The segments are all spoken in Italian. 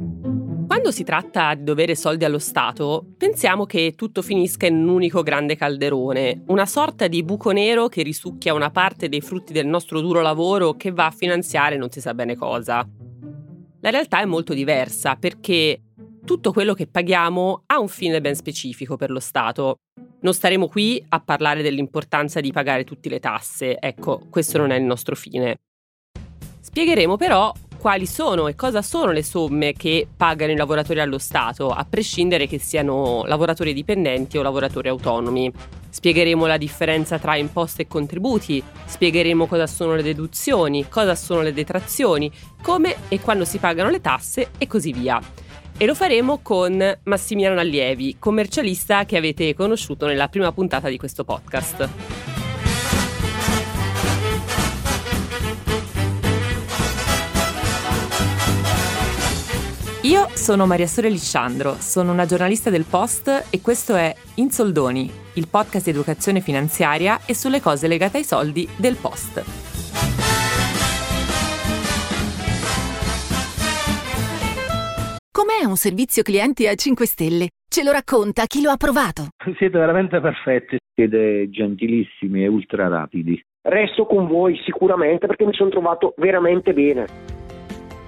Quando si tratta di dovere soldi allo Stato, pensiamo che tutto finisca in un unico grande calderone, una sorta di buco nero che risucchia una parte dei frutti del nostro duro lavoro che va a finanziare non si sa bene cosa. La realtà è molto diversa perché tutto quello che paghiamo ha un fine ben specifico per lo Stato. Non staremo qui a parlare dell'importanza di pagare tutte le tasse, ecco, questo non è il nostro fine. Spiegheremo però quali sono e cosa sono le somme che pagano i lavoratori allo Stato, a prescindere che siano lavoratori dipendenti o lavoratori autonomi. Spiegheremo la differenza tra imposte e contributi, spiegheremo cosa sono le deduzioni, cosa sono le detrazioni, come e quando si pagano le tasse e così via. E lo faremo con Massimiliano Allievi, commercialista che avete conosciuto nella prima puntata di questo podcast. Io sono Maria Sole Lisciandro, sono una giornalista del Post e questo è In Soldoni, il podcast di educazione finanziaria e sulle cose legate ai soldi del Post. Com'è un servizio clienti a 5 stelle? Ce lo racconta chi lo ha provato. Siete veramente perfetti, siete gentilissimi e ultra rapidi. Resto con voi sicuramente perché mi sono trovato veramente bene.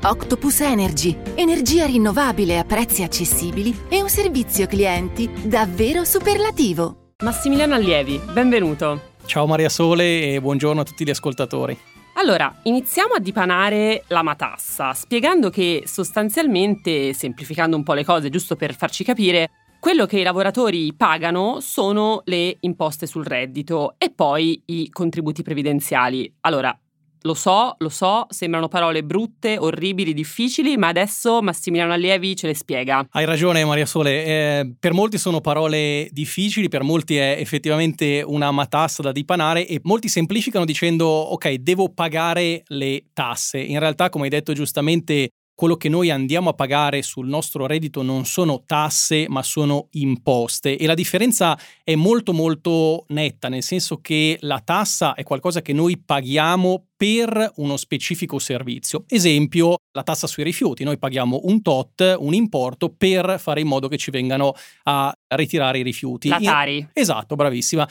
Octopus Energy, energia rinnovabile a prezzi accessibili e un servizio clienti davvero superlativo. Massimiliano Allievi, benvenuto. Ciao Maria Sole e buongiorno a tutti gli ascoltatori. Allora, iniziamo a dipanare la matassa, spiegando che sostanzialmente, semplificando un po' le cose, giusto per farci capire, quello che i lavoratori pagano sono le imposte sul reddito e poi i contributi previdenziali. Allora, lo so, lo so, sembrano parole brutte, orribili, difficili, ma adesso Massimiliano Allievi ce le spiega. Hai ragione Maria Sole, eh, per molti sono parole difficili, per molti è effettivamente una matassa da dipanare e molti semplificano dicendo ok, devo pagare le tasse. In realtà, come hai detto giustamente, quello che noi andiamo a pagare sul nostro reddito non sono tasse, ma sono imposte e la differenza è molto molto netta, nel senso che la tassa è qualcosa che noi paghiamo per uno specifico servizio. Esempio, la tassa sui rifiuti. Noi paghiamo un tot, un importo, per fare in modo che ci vengano a ritirare i rifiuti. La Tari. Esatto, bravissima.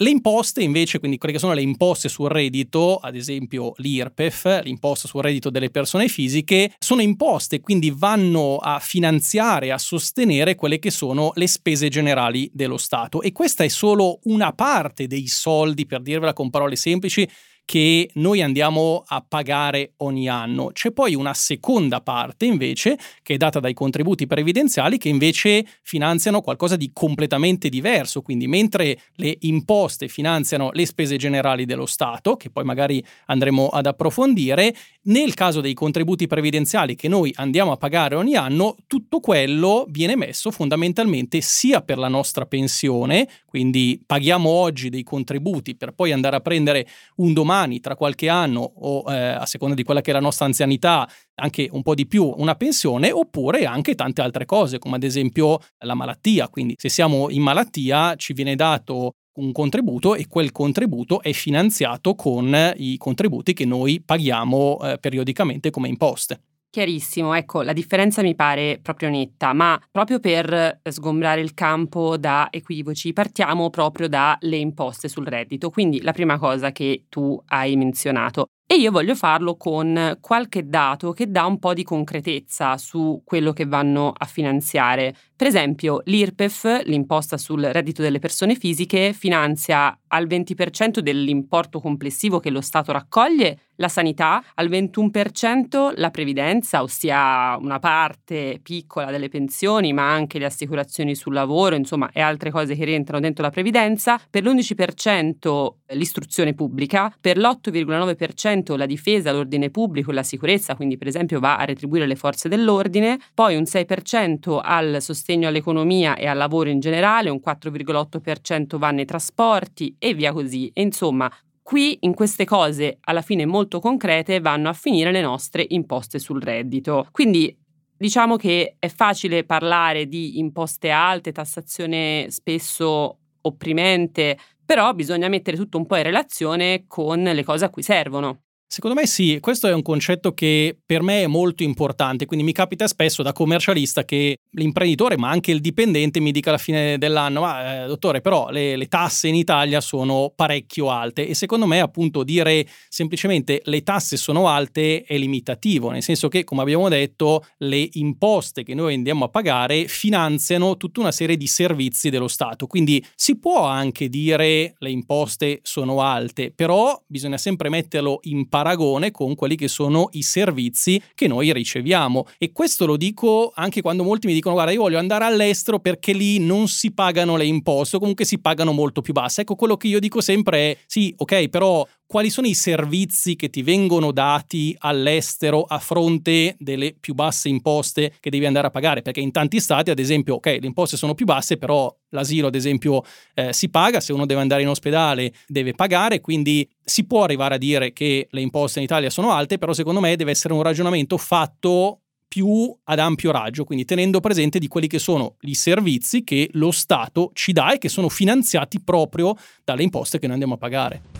Le imposte invece, quindi quelle che sono le imposte sul reddito, ad esempio l'IRPEF, l'imposta sul reddito delle persone fisiche, sono imposte, quindi vanno a finanziare, a sostenere quelle che sono le spese generali dello Stato. E questa è solo una parte dei soldi, per dirvela con parole semplici, che noi andiamo a pagare ogni anno. C'è poi una seconda parte invece che è data dai contributi previdenziali che invece finanziano qualcosa di completamente diverso, quindi mentre le imposte finanziano le spese generali dello Stato, che poi magari andremo ad approfondire, nel caso dei contributi previdenziali che noi andiamo a pagare ogni anno, tutto quello viene messo fondamentalmente sia per la nostra pensione, quindi paghiamo oggi dei contributi per poi andare a prendere un domani tra qualche anno o eh, a seconda di quella che è la nostra anzianità, anche un po' di più una pensione, oppure anche tante altre cose, come ad esempio la malattia. Quindi se siamo in malattia ci viene dato un contributo e quel contributo è finanziato con i contributi che noi paghiamo eh, periodicamente come imposte. Chiarissimo, ecco, la differenza mi pare proprio netta, ma proprio per sgombrare il campo da equivoci, partiamo proprio dalle imposte sul reddito. Quindi la prima cosa che tu hai menzionato, e io voglio farlo con qualche dato che dà un po' di concretezza su quello che vanno a finanziare. Per esempio, l'IRPEF, l'imposta sul reddito delle persone fisiche, finanzia al 20% dell'importo complessivo che lo Stato raccoglie la sanità, al 21% la previdenza, ossia una parte piccola delle pensioni, ma anche le assicurazioni sul lavoro, insomma, e altre cose che rientrano dentro la previdenza, per l'11% l'istruzione pubblica, per l'8,9% la difesa, l'ordine pubblico e la sicurezza, quindi per esempio va a retribuire le forze dell'ordine, poi un 6% al sostegno all'economia e al lavoro in generale, un 4,8% va nei trasporti e via così. E insomma, Qui in queste cose alla fine molto concrete vanno a finire le nostre imposte sul reddito. Quindi diciamo che è facile parlare di imposte alte, tassazione spesso opprimente, però bisogna mettere tutto un po' in relazione con le cose a cui servono. Secondo me sì, questo è un concetto che per me è molto importante, quindi mi capita spesso da commercialista che l'imprenditore ma anche il dipendente mi dica alla fine dell'anno, ma eh, dottore però le, le, tasse in Italia sono parecchio alte. E secondo me appunto dire semplicemente le tasse sono alte è limitativo, nel senso che come abbiamo detto le imposte che noi andiamo a pagare finanziano tutta una serie di servizi dello Stato, quindi si può anche dire le imposte sono alte, però bisogna sempre metterlo in paragone paragone con quelli che sono i servizi che noi riceviamo. E questo lo dico anche quando molti mi dicono guarda io voglio andare all'estero perché lì non si pagano le imposte o comunque si pagano molto più basse. Ecco quello che io dico sempre è sì, ok, però quali sono i servizi che ti vengono dati all'estero a fronte delle più basse imposte che devi andare a pagare? Perché in tanti stati, ad esempio, ok, le imposte sono più basse, però l'asilo, ad esempio, eh, si paga, se uno deve andare in ospedale deve pagare, quindi si può arrivare a dire che le imposte in Italia sono alte, però secondo me deve essere un ragionamento fatto più ad ampio raggio, quindi tenendo presente di quelli che sono i servizi che lo Stato ci dà e che sono finanziati proprio dalle imposte che noi andiamo a pagare.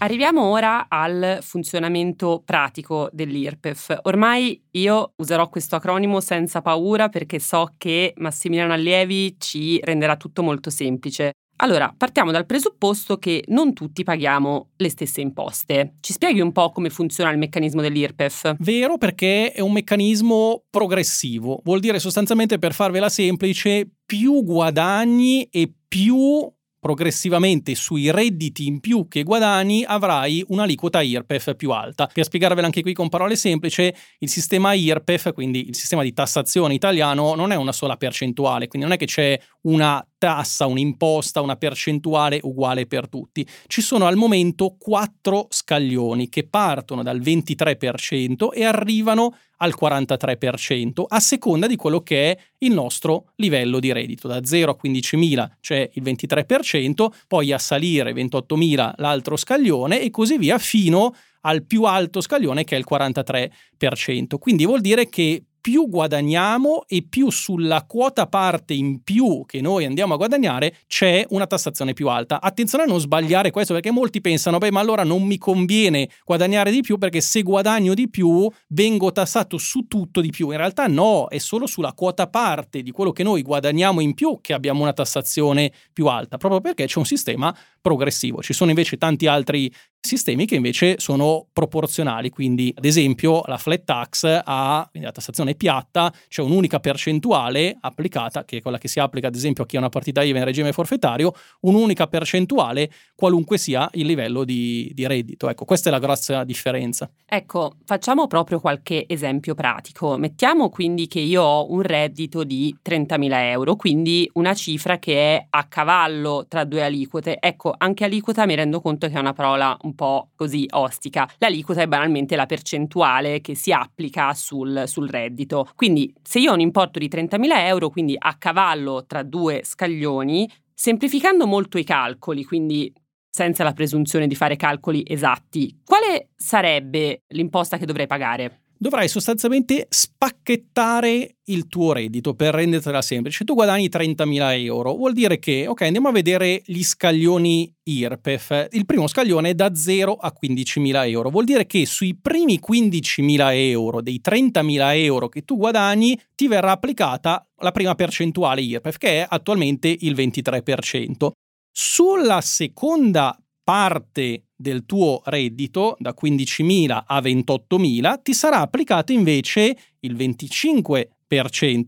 Arriviamo ora al funzionamento pratico dell'IRPEF. Ormai io userò questo acronimo senza paura perché so che Massimiliano Allievi ci renderà tutto molto semplice. Allora, partiamo dal presupposto che non tutti paghiamo le stesse imposte. Ci spieghi un po' come funziona il meccanismo dell'IRPEF? Vero, perché è un meccanismo progressivo. Vuol dire sostanzialmente, per farvela semplice, più guadagni e più progressivamente sui redditi in più che guadagni avrai un'aliquota IRPEF più alta. Per spiegarvela anche qui con parole semplici, il sistema IRPEF, quindi il sistema di tassazione italiano, non è una sola percentuale, quindi non è che c'è una tassa, un'imposta, una percentuale uguale per tutti. Ci sono al momento quattro scaglioni che partono dal 23% e arrivano al 43% a seconda di quello che è il nostro livello di reddito, da 0 a 15.000 c'è il 23%, poi a salire 28.000 l'altro scaglione e così via fino al più alto scaglione che è il 43%. Quindi vuol dire che più guadagniamo e più sulla quota parte in più che noi andiamo a guadagnare c'è una tassazione più alta. Attenzione a non sbagliare questo perché molti pensano, beh, ma allora non mi conviene guadagnare di più perché se guadagno di più vengo tassato su tutto di più. In realtà no, è solo sulla quota parte di quello che noi guadagniamo in più che abbiamo una tassazione più alta, proprio perché c'è un sistema progressivo. Ci sono invece tanti altri sistemi che invece sono proporzionali, quindi ad esempio la flat tax ha, la tassazione piatta, c'è un'unica percentuale applicata, che è quella che si applica ad esempio a chi ha una partita IVA in regime forfettario, un'unica percentuale qualunque sia il livello di, di reddito. Ecco, questa è la grossa differenza. Ecco, facciamo proprio qualche esempio pratico. Mettiamo quindi che io ho un reddito di 30.000 euro, quindi una cifra che è a cavallo tra due aliquote. Ecco, anche aliquota mi rendo conto che è una parola un po' così ostica. L'aliquota è banalmente la percentuale che si applica sul, sul reddito. Quindi se io ho un importo di 30.000 euro, quindi a cavallo tra due scaglioni, semplificando molto i calcoli, quindi senza la presunzione di fare calcoli esatti, quale sarebbe l'imposta che dovrei pagare? Dovrai sostanzialmente spacchettare il tuo reddito per rendertela semplice. Tu guadagni 30.000 euro, vuol dire che, ok, andiamo a vedere gli scaglioni IRPEF. Il primo scaglione è da 0 a 15.000 euro, vuol dire che sui primi 15.000 euro dei 30.000 euro che tu guadagni ti verrà applicata la prima percentuale IRPEF, che è attualmente il 23%. Sulla seconda parte del tuo reddito da 15.000 a 28.000 ti sarà applicato invece il 25%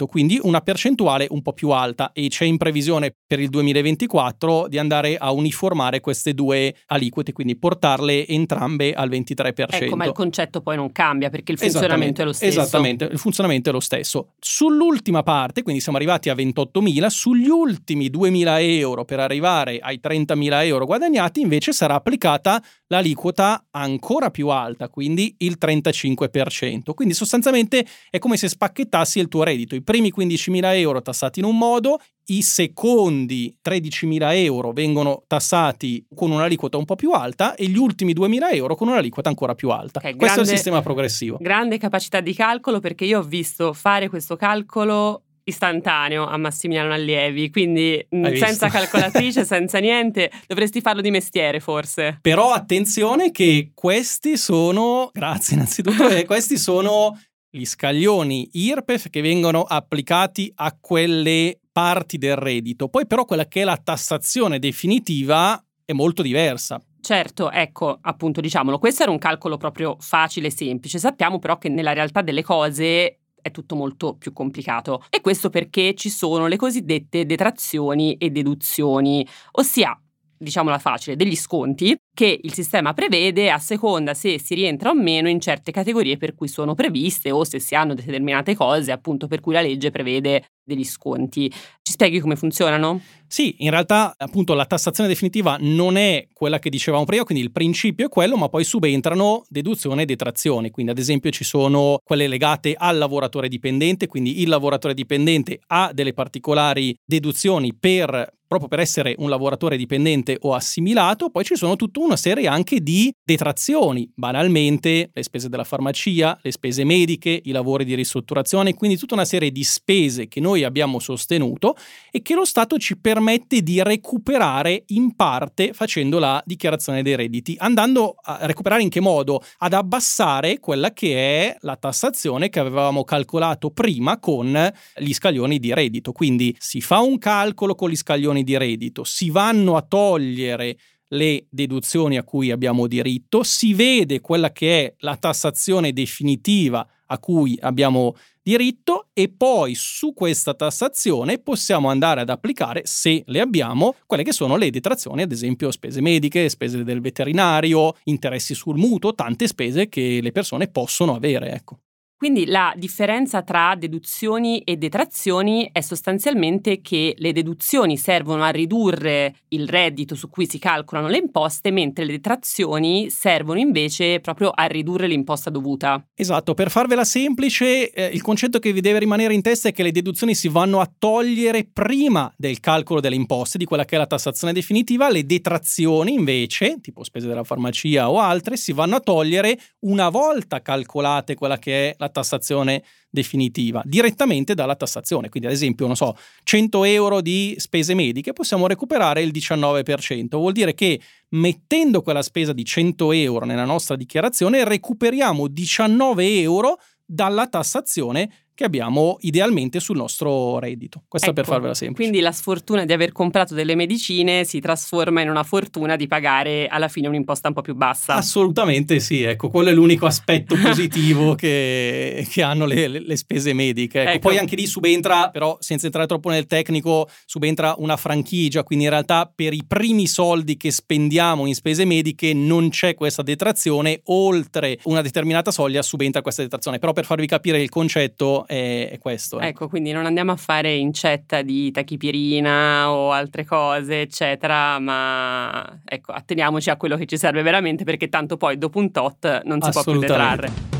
quindi una percentuale un po' più alta e c'è in previsione per il 2024 di andare a uniformare queste due aliquote, quindi portarle entrambe al 23%. Ecco, ma il concetto poi non cambia perché il funzionamento è lo stesso. Esattamente, il funzionamento è lo stesso. Sull'ultima parte, quindi siamo arrivati a 28.000, sugli ultimi 2.000 euro per arrivare ai 30.000 euro guadagnati invece sarà applicata l'aliquota ancora più alta, quindi il 35%. Quindi sostanzialmente è come se spacchettassi il tuo reddito. I primi 15.000 euro tassati in un modo, i secondi 13.000 euro vengono tassati con un'aliquota un po' più alta e gli ultimi 2.000 euro con un'aliquota ancora più alta. Okay, questo grande, è il sistema progressivo. Grande capacità di calcolo perché io ho visto fare questo calcolo istantaneo a Massimiliano Allievi, quindi mm, senza calcolatrice, senza niente, dovresti farlo di mestiere forse. Però attenzione che questi sono, grazie innanzitutto, eh, questi sono gli scaglioni IRPEF che vengono applicati a quelle parti del reddito. Poi però quella che è la tassazione definitiva è molto diversa. Certo, ecco, appunto, diciamolo, questo era un calcolo proprio facile e semplice. Sappiamo però che nella realtà delle cose è tutto molto più complicato. E questo perché ci sono le cosiddette detrazioni e deduzioni, ossia diciamola facile, degli sconti che il sistema prevede a seconda se si rientra o meno in certe categorie per cui sono previste o se si hanno determinate cose appunto per cui la legge prevede degli sconti. Ci spieghi come funzionano? Sì, in realtà appunto la tassazione definitiva non è quella che dicevamo prima, quindi il principio è quello, ma poi subentrano deduzioni e detrazioni. Quindi ad esempio ci sono quelle legate al lavoratore dipendente, quindi il lavoratore dipendente ha delle particolari deduzioni per proprio per essere un lavoratore dipendente o assimilato, poi ci sono tutta una serie anche di detrazioni, banalmente le spese della farmacia, le spese mediche, i lavori di ristrutturazione, quindi tutta una serie di spese che noi abbiamo sostenuto e che lo Stato ci permette di recuperare in parte facendo la dichiarazione dei redditi, andando a recuperare in che modo? Ad abbassare quella che è la tassazione che avevamo calcolato prima con gli scaglioni di reddito. Quindi si fa un calcolo con gli scaglioni deduzioni di reddito, si vanno a togliere le deduzioni a cui abbiamo diritto, si vede quella che è la tassazione definitiva a cui abbiamo diritto e poi su questa tassazione possiamo andare ad applicare, se le abbiamo, quelle che sono le detrazioni, ad esempio spese mediche, spese del veterinario, interessi sul mutuo, tante spese che le persone possono avere. Ecco. Quindi la differenza tra deduzioni e detrazioni è sostanzialmente che le deduzioni servono a ridurre il reddito su cui si calcolano le imposte, mentre le detrazioni servono invece proprio a ridurre l'imposta dovuta. Esatto, per farvela semplice, eh, il concetto che vi deve rimanere in testa è che le deduzioni si vanno a togliere prima del calcolo delle imposte, di quella che è la tassazione definitiva, le detrazioni invece, tipo spese della farmacia o altre, si vanno a togliere una volta calcolate quella che è la tassazione definitiva direttamente dalla tassazione. Quindi, ad esempio, non so, 100 euro di spese mediche possiamo recuperare il 19%. Vuol dire che mettendo quella spesa di 100 euro nella nostra dichiarazione recuperiamo 19 euro dalla tassazione che abbiamo idealmente sul nostro reddito. Questo ecco, per farvela semplice. Quindi la sfortuna di aver comprato delle medicine si trasforma in una fortuna di pagare alla fine un'imposta un po' più bassa. Assolutamente sì, ecco, quello è l'unico aspetto positivo che, che, hanno le, le, spese mediche. Ecco, ecco. Poi anche lì subentra, però senza entrare troppo nel tecnico, subentra una franchigia, quindi in realtà per i primi soldi che spendiamo in spese mediche non c'è questa detrazione, oltre una determinata soglia subentra questa detrazione. Però per farvi capire il concetto è, è questo. Ecco. ecco, quindi non andiamo a fare incetta di tachipirina o altre cose, eccetera, ma ecco, atteniamoci a quello che ci serve veramente perché tanto poi dopo un tot non si può più detrarre.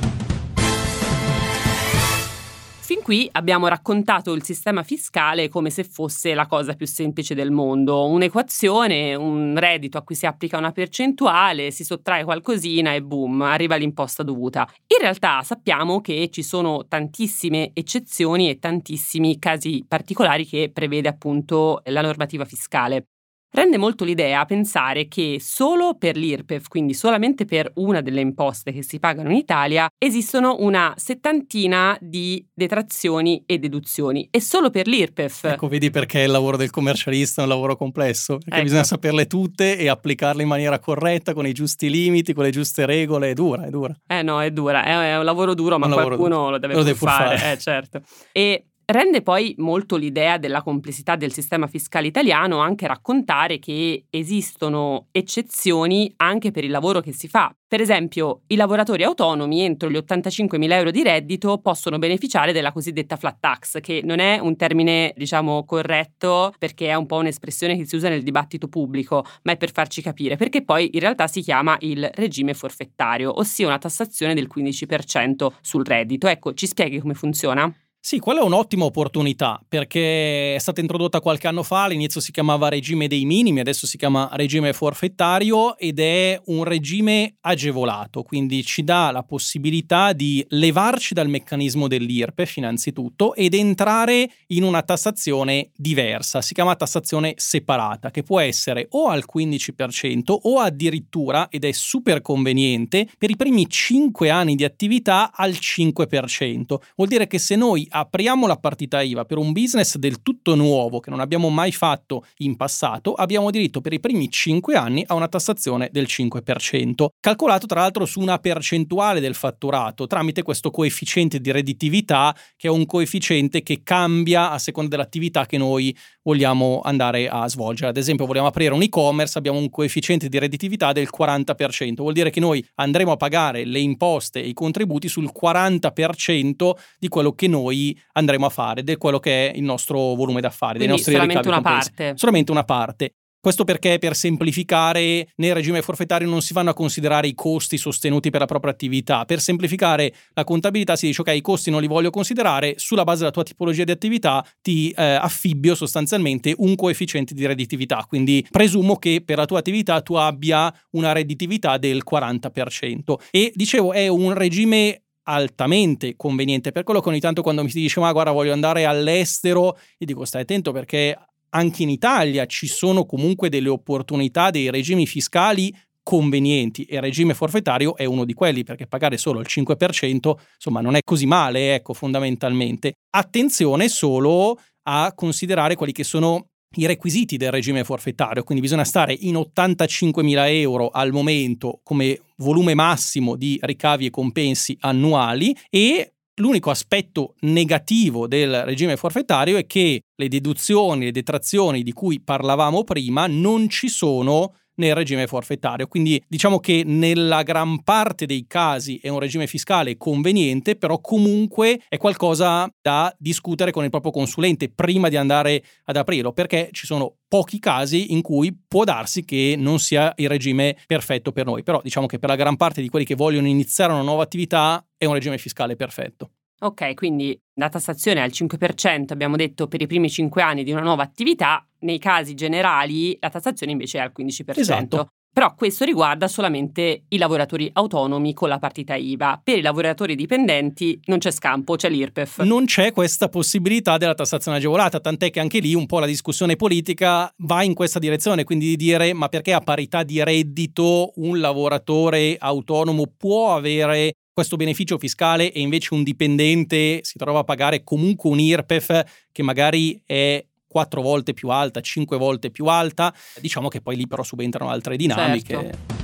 Fin qui abbiamo raccontato il sistema fiscale come se fosse la cosa più semplice del mondo, un'equazione, un reddito a cui si applica una percentuale, si sottrae qualcosina e boom, arriva l'imposta dovuta. In realtà sappiamo che ci sono tantissime eccezioni e tantissimi casi particolari che prevede appunto la normativa fiscale. Rende molto l'idea pensare che solo per l'IRPEF, quindi solamente per una delle imposte che si pagano in Italia, esistono una settantina di detrazioni e deduzioni e solo per l'IRPEF. Ecco, vedi perché il lavoro del commercialista è un lavoro complesso, perché ecco. bisogna saperle tutte e applicarle in maniera corretta, con i giusti limiti, con le giuste regole, è dura, è dura. Eh no, è dura, è, un lavoro duro, ma qualcuno duro. lo deve, lo deve fare. fare. Eh certo. E Rende poi molto l'idea della complessità del sistema fiscale italiano anche raccontare che esistono eccezioni anche per il lavoro che si fa. Per esempio, i lavoratori autonomi entro gli 85.000 euro di reddito possono beneficiare della cosiddetta flat tax, che non è un termine, diciamo, corretto perché è un po' un'espressione che si usa nel dibattito pubblico, ma è per farci capire, perché poi in realtà si chiama il regime forfettario, ossia una tassazione del 15% sul reddito. Ecco, ci spieghi come funziona? Sì, quella è un'ottima opportunità perché è stata introdotta qualche anno fa, all'inizio si chiamava regime dei minimi, adesso si chiama regime forfettario ed è un regime agevolato, quindi ci dà la possibilità di levarci dal meccanismo dell'IRPEF innanzitutto ed entrare in una tassazione diversa, si chiama tassazione separata, che può essere o al 15% o addirittura, ed è super conveniente, per i primi 5 anni di attività al 5%. Vuol dire che se noi apriamo la partita IVA per un business del tutto nuovo che non abbiamo mai fatto in passato, abbiamo diritto per i primi 5 anni a una tassazione del 5%, calcolato tra l'altro su una percentuale del fatturato tramite questo coefficiente di redditività che è un coefficiente che cambia a seconda dell'attività che noi vogliamo andare a svolgere. Ad esempio, vogliamo aprire un e-commerce, abbiamo un coefficiente di redditività del 40%, vuol dire che noi andremo a pagare le imposte e i contributi sul 40% di quello che noi andremo a fare, di quello che è il nostro volume d'affari, Quindi dei nostri solamente ricavi una complessi. parte. Solamente una parte. Questo perché per semplificare nel regime forfettario non si vanno a considerare i costi sostenuti per la propria attività. Per semplificare la contabilità si dice ok, i costi non li voglio considerare, sulla base della tua tipologia di attività ti eh, affibbio sostanzialmente un coefficiente di redditività. Quindi presumo che per la tua attività tu abbia una redditività del 40%. E dicevo, è un regime altamente conveniente per quello che ogni tanto quando mi si dice ma guarda voglio andare all'estero io dico stai attento perché anche in Italia ci sono comunque delle opportunità, dei regimi fiscali convenienti e il regime forfettario è uno di quelli perché pagare solo il 5% insomma non è così male ecco fondamentalmente. Attenzione solo a considerare quelli che sono i requisiti del regime forfettario, quindi bisogna stare in 85.000 euro al momento come volume massimo di ricavi e compensi annuali e L'unico aspetto negativo del regime forfettario è che le deduzioni, le detrazioni di cui parlavamo prima non ci sono nel regime forfettario. Quindi diciamo che nella gran parte dei casi è un regime fiscale conveniente, però comunque è qualcosa da discutere con il proprio consulente prima di andare ad aprirlo, perché ci sono pochi casi in cui può darsi che non sia il regime perfetto per noi. Però diciamo che per la gran parte di quelli che vogliono iniziare una nuova attività è un regime fiscale perfetto. Ok, quindi la tassazione al 5% abbiamo detto per i primi 5 anni di una nuova attività, nei casi generali la tassazione invece è al 15%. Esatto. Però questo riguarda solamente i lavoratori autonomi con la partita IVA. Per i lavoratori dipendenti non c'è scampo, c'è l'IRPEF. Non c'è questa possibilità della tassazione agevolata, tant'è che anche lì un po' la discussione politica va in questa direzione, quindi di dire ma perché a parità di reddito un lavoratore autonomo può avere questo beneficio fiscale e invece un dipendente si trova a pagare comunque un IRPEF che magari è quattro volte più alta, cinque volte più alta, diciamo che poi lì però subentrano altre dinamiche. Certo.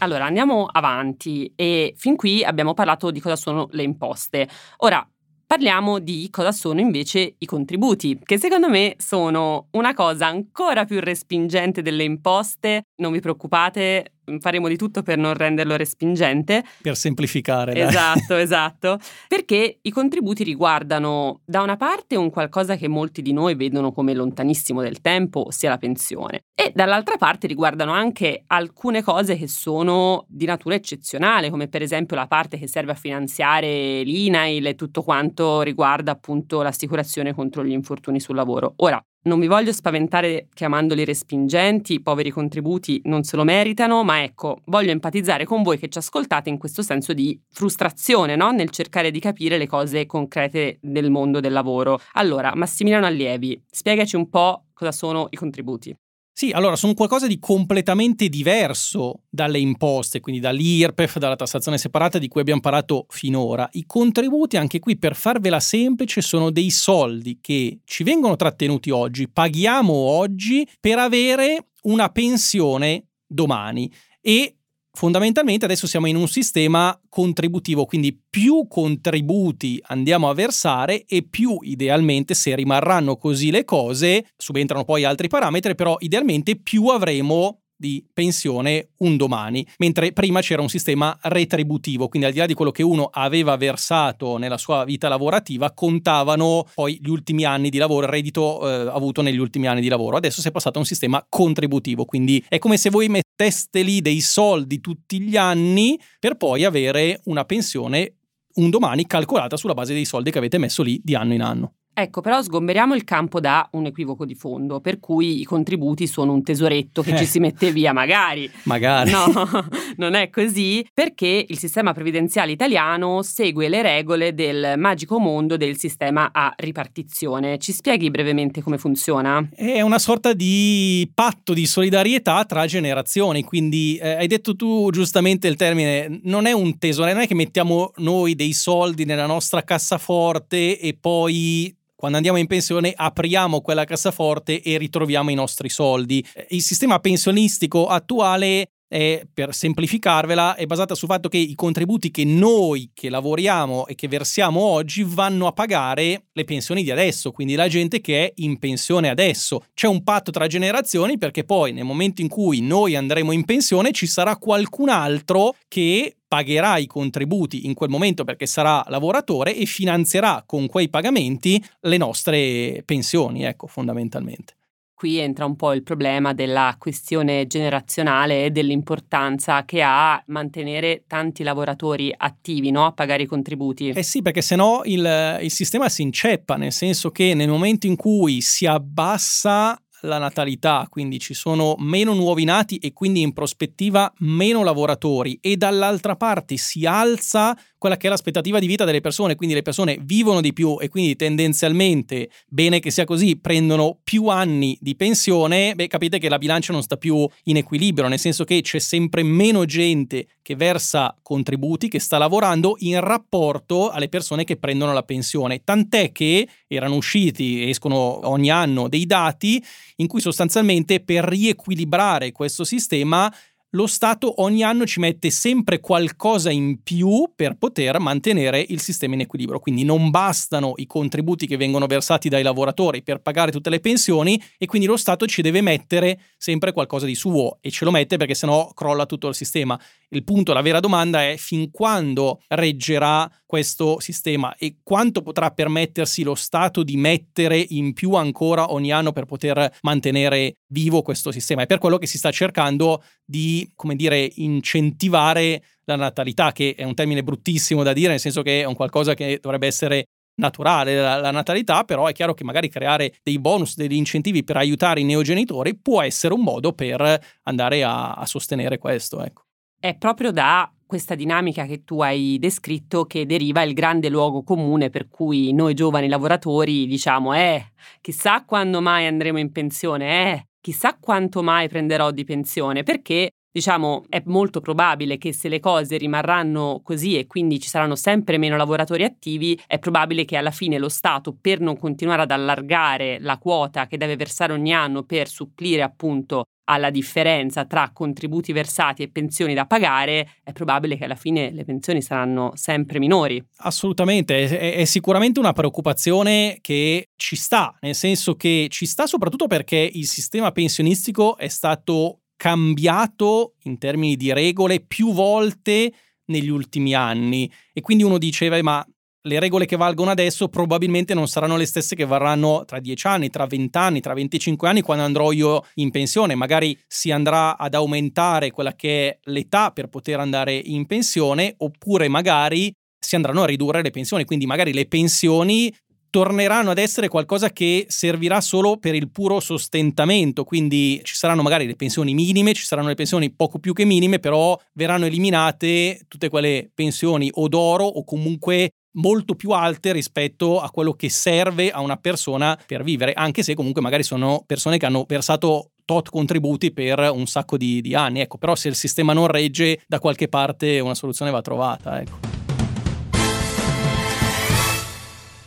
Allora, andiamo avanti e fin qui abbiamo parlato di cosa sono le imposte. Ora, parliamo di cosa sono invece i contributi, che secondo me sono una cosa ancora più respingente delle imposte. Non vi preoccupate, faremo di tutto per non renderlo respingente. Per semplificare. dai. Esatto, esatto. Perché i contributi riguardano da una parte un qualcosa che molti di noi vedono come lontanissimo del tempo, ossia la pensione, e dall'altra parte riguardano anche alcune cose che sono di natura eccezionale, come per esempio la parte che serve a finanziare l'INAIL e tutto quanto riguarda appunto l'assicurazione contro gli infortuni sul lavoro. Ora, non vi voglio spaventare chiamandoli respingenti, i poveri contributi non se lo meritano, ma ecco, voglio empatizzare con voi che ci ascoltate in questo senso di frustrazione, no? Nel cercare di capire le cose concrete del mondo del lavoro. Allora, Massimiliano Allievi, spiegaci un po' cosa sono i contributi. Sì, allora sono qualcosa di completamente diverso dalle imposte, quindi dall'IRPEF, dalla tassazione separata di cui abbiamo parlato finora. I contributi, anche qui per farvela semplice, sono dei soldi che ci vengono trattenuti oggi, paghiamo oggi per avere una pensione domani e fondamentalmente adesso siamo in un sistema contributivo, quindi più contributi andiamo a versare e più idealmente, se rimarranno così le cose, subentrano poi altri parametri, però idealmente più avremo di pensione un domani, mentre prima c'era un sistema retributivo, quindi al di là di quello che uno aveva versato nella sua vita lavorativa, contavano poi gli ultimi anni di lavoro, il reddito eh, avuto negli ultimi anni di lavoro. Adesso si è passato a un sistema contributivo, quindi è come se voi metteste lì dei soldi tutti gli anni per poi avere una pensione un domani calcolata sulla base dei soldi che avete messo lì di anno in anno. Ecco, però sgomberiamo il campo da un equivoco di fondo, per cui i contributi sono un tesoretto che eh. ci si mette via magari. Magari. No, non è così, perché il sistema previdenziale italiano segue le regole del magico mondo del sistema a ripartizione. Ci spieghi brevemente come funziona? È una sorta di patto di solidarietà tra generazioni, quindi eh, hai detto tu giustamente il termine, non è un tesoro, non è che mettiamo noi dei soldi nella nostra cassaforte e poi quando andiamo in pensione apriamo quella cassaforte e ritroviamo i nostri soldi. Il sistema pensionistico attuale è, per semplificarvela, è basata sul fatto che i contributi che noi che lavoriamo e che versiamo oggi vanno a pagare le pensioni di adesso, quindi la gente che è in pensione adesso. C'è un patto tra generazioni perché poi nel momento in cui noi andremo in pensione ci sarà qualcun altro che pagherà i contributi in quel momento perché sarà lavoratore e finanzierà con quei pagamenti le nostre pensioni, ecco, fondamentalmente qui entra un po' il problema della questione generazionale e dell'importanza che ha mantenere tanti lavoratori attivi no? a pagare i contributi. Eh sì, perché sennò il, il sistema si inceppa, nel senso che nel momento in cui si abbassa la natalità, quindi ci sono meno nuovi nati e quindi in prospettiva meno lavoratori e dall'altra parte si alza quella che è l'aspettativa di vita delle persone, quindi le persone vivono di più e quindi tendenzialmente, bene che sia così, prendono più anni di pensione, beh capite che la bilancia non sta più in equilibrio, nel senso che c'è sempre meno gente che versa contributi, che sta lavorando in rapporto alle persone che prendono la pensione, tant'è che erano usciti, escono ogni anno dei dati in cui sostanzialmente per riequilibrare questo sistema lo Stato ogni anno ci mette sempre qualcosa in più per poter mantenere il sistema in equilibrio. Quindi non bastano i contributi che vengono versati dai lavoratori per pagare tutte le pensioni e quindi lo Stato ci deve mettere sempre qualcosa di suo e ce lo mette perché sennò crolla tutto il sistema. Il punto, la vera domanda è fin quando reggerà questo sistema e quanto potrà permettersi lo Stato di mettere in più ancora ogni anno per poter mantenere vivo questo sistema. È per quello che si sta cercando di, come dire, incentivare la natalità, che è un termine bruttissimo da dire, nel senso che è un qualcosa che dovrebbe essere naturale la, la, natalità, però è chiaro che magari creare dei bonus, degli incentivi per aiutare i neogenitori può essere un modo per andare a, a sostenere questo. Ecco. È proprio da questa dinamica che tu hai descritto che deriva il grande luogo comune per cui noi giovani lavoratori diciamo eh, chissà quando mai andremo in pensione, eh, chissà quanto mai prenderò di pensione, perché diciamo è molto probabile che se le cose rimarranno così e quindi ci saranno sempre meno lavoratori attivi, è probabile che alla fine lo Stato per non continuare ad allargare la quota che deve versare ogni anno per supplire appunto alla differenza tra contributi versati e pensioni da pagare, è probabile che alla fine le pensioni saranno sempre minori. Assolutamente, è, è, sicuramente una preoccupazione che ci sta, nel senso che ci sta soprattutto perché il sistema pensionistico è stato cambiato in termini di regole più volte negli ultimi anni e quindi uno diceva ma le regole che valgono adesso probabilmente non saranno le stesse che varranno tra 10 anni, tra 20 anni, tra 25 anni quando andrò io in pensione. Magari si andrà ad aumentare quella che è l'età per poter andare in pensione oppure magari si andranno a ridurre le pensioni, quindi magari le pensioni torneranno ad essere qualcosa che servirà solo per il puro sostentamento, quindi ci saranno magari le pensioni minime, ci saranno le pensioni poco più che minime, però verranno eliminate tutte quelle pensioni o d'oro o comunque molto più alte rispetto a quello che serve a una persona per vivere, anche se comunque magari sono persone che hanno versato tot contributi per un sacco di, di anni. Ecco, però se il sistema non regge, da qualche parte una soluzione va trovata. Ecco.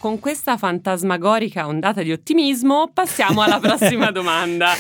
Con questa fantasmagorica ondata di ottimismo passiamo alla prossima domanda.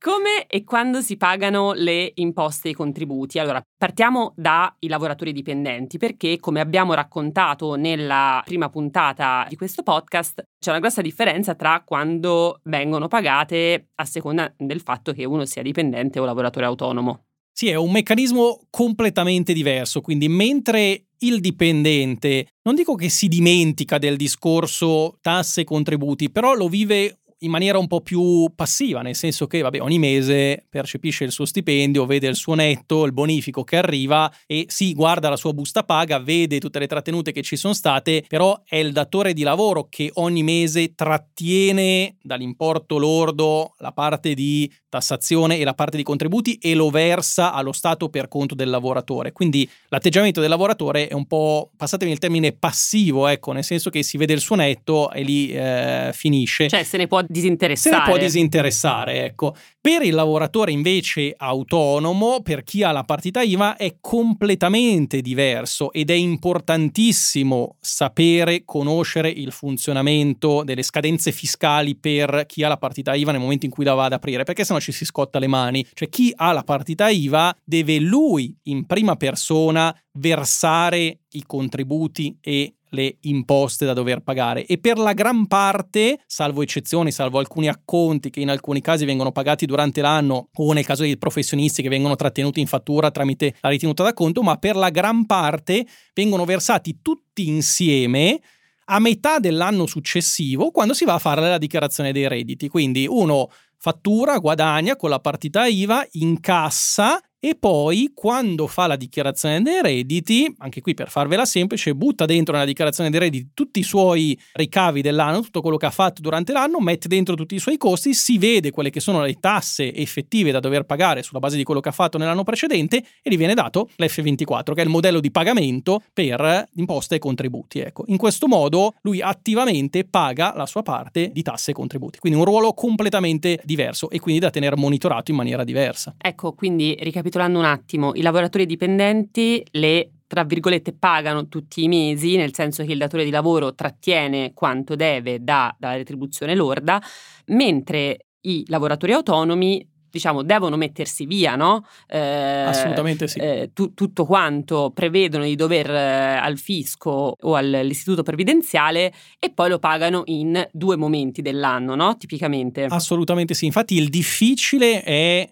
Come e quando si pagano le imposte e i contributi? Allora, partiamo dai lavoratori dipendenti perché, come abbiamo raccontato nella prima puntata di questo podcast, c'è una grossa differenza tra quando vengono pagate a seconda del fatto che uno sia dipendente o lavoratore autonomo. Sì, è un meccanismo completamente diverso, quindi mentre il dipendente. Non dico che si dimentica del discorso tasse e contributi, però lo vive in maniera un po' più passiva, nel senso che vabbè, ogni mese percepisce il suo stipendio, vede il suo netto, il bonifico che arriva e sì, guarda la sua busta paga, vede tutte le trattenute che ci sono state, però è il datore di lavoro che ogni mese trattiene dall'importo lordo la parte di tassazione e la parte di contributi e lo versa allo Stato per conto del lavoratore. Quindi l'atteggiamento del lavoratore è un po', passatemi il termine, passivo, ecco, nel senso che si vede il suo netto e lì eh, finisce. Cioè se ne può disinteressare. Se ne può disinteressare, ecco. Per il lavoratore invece autonomo, per chi ha la partita IVA, è completamente diverso ed è importantissimo sapere, conoscere il funzionamento delle scadenze fiscali per chi ha la partita IVA nel momento in cui la va ad aprire, perché sennò ci si scotta le mani. Cioè chi ha la partita IVA deve lui in prima persona versare i contributi e le imposte da dover pagare e per la gran parte, salvo eccezioni, salvo alcuni acconti che in alcuni casi vengono pagati durante l'anno o nel caso dei professionisti che vengono trattenuti in fattura tramite la ritenuta da conto, ma per la gran parte vengono versati tutti insieme a metà dell'anno successivo quando si va a fare la dichiarazione dei redditi. Quindi uno fattura, guadagna con la partita IVA, incassa e poi quando fa la dichiarazione dei redditi, anche qui per farvela semplice, butta dentro nella dichiarazione dei redditi tutti i suoi ricavi dell'anno, tutto quello che ha fatto durante l'anno, mette dentro tutti i suoi costi, si vede quelle che sono le tasse effettive da dover pagare sulla base di quello che ha fatto nell'anno precedente e gli viene dato l'F24, che è il modello di pagamento per imposte e contributi. Ecco, in questo modo lui attivamente paga la sua parte di tasse e contributi, quindi un ruolo completamente diverso e quindi da tenere monitorato in maniera diversa. Ecco, quindi ricapitolando ricapitolando un attimo, i lavoratori dipendenti le tra virgolette pagano tutti i mesi, nel senso che il datore di lavoro trattiene quanto deve da, dalla retribuzione lorda, mentre i lavoratori autonomi diciamo, devono mettersi via, no? Eh, Assolutamente sì. Eh, tu, tutto quanto prevedono di dover eh, al fisco o all'istituto previdenziale e poi lo pagano in due momenti dell'anno, no? Tipicamente. Assolutamente sì. Infatti il difficile è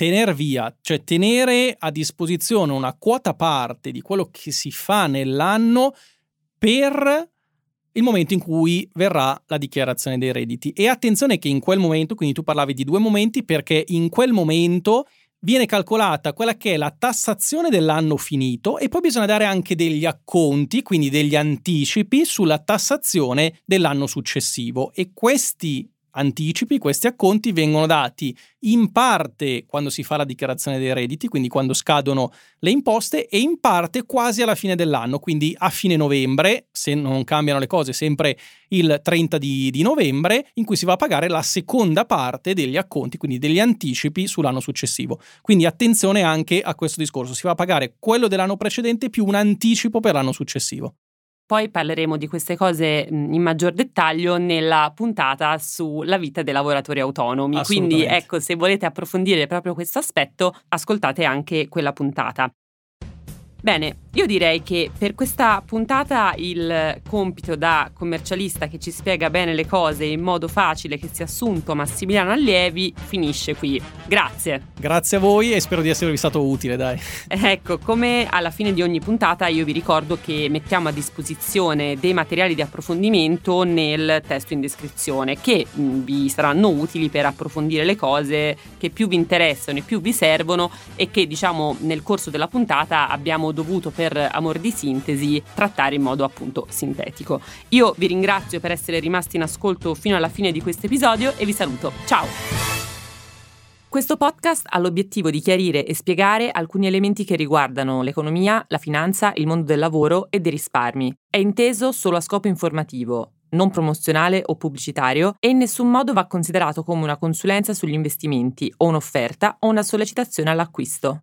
tenere via, cioè tenere a disposizione una quota parte di quello che si fa nell'anno per il momento in cui verrà la dichiarazione dei redditi. E attenzione che in quel momento, quindi tu parlavi di due momenti, perché in quel momento viene calcolata quella che è la tassazione dell'anno finito e poi bisogna dare anche degli acconti, quindi degli anticipi sulla tassazione dell'anno successivo e questi anticipi, questi acconti vengono dati in parte quando si fa la dichiarazione dei redditi, quindi quando scadono le imposte, e in parte quasi alla fine dell'anno, quindi a fine novembre, se non cambiano le cose, sempre il 30 di, di novembre, in cui si va a pagare la seconda parte degli acconti, quindi degli anticipi sull'anno successivo. Quindi attenzione anche a questo discorso, si va a pagare quello dell'anno precedente più un anticipo per l'anno successivo. Poi parleremo di queste cose in maggior dettaglio nella puntata sulla vita dei lavoratori autonomi. Quindi ecco, se volete approfondire proprio questo aspetto, ascoltate anche quella puntata. Bene, io direi che per questa puntata il compito da commercialista che ci spiega bene le cose in modo facile che si è assunto Massimiliano Allievi finisce qui. Grazie. Grazie a voi e spero di esservi stato utile, dai. Ecco, come alla fine di ogni puntata io vi ricordo che mettiamo a disposizione dei materiali di approfondimento nel testo in descrizione che mm, vi saranno utili per approfondire le cose che più vi interessano e più vi servono e che diciamo nel corso della puntata dovuto per amor di sintesi trattare in modo appunto sintetico. Io vi ringrazio per essere rimasti in ascolto fino alla fine di questo episodio e vi saluto. Ciao! Questo podcast ha l'obiettivo di chiarire e spiegare alcuni elementi che riguardano l'economia, la finanza, il mondo del lavoro e dei risparmi. È inteso solo a scopo informativo, non promozionale o pubblicitario e in nessun modo va considerato come una consulenza sugli investimenti o un'offerta o una sollecitazione all'acquisto.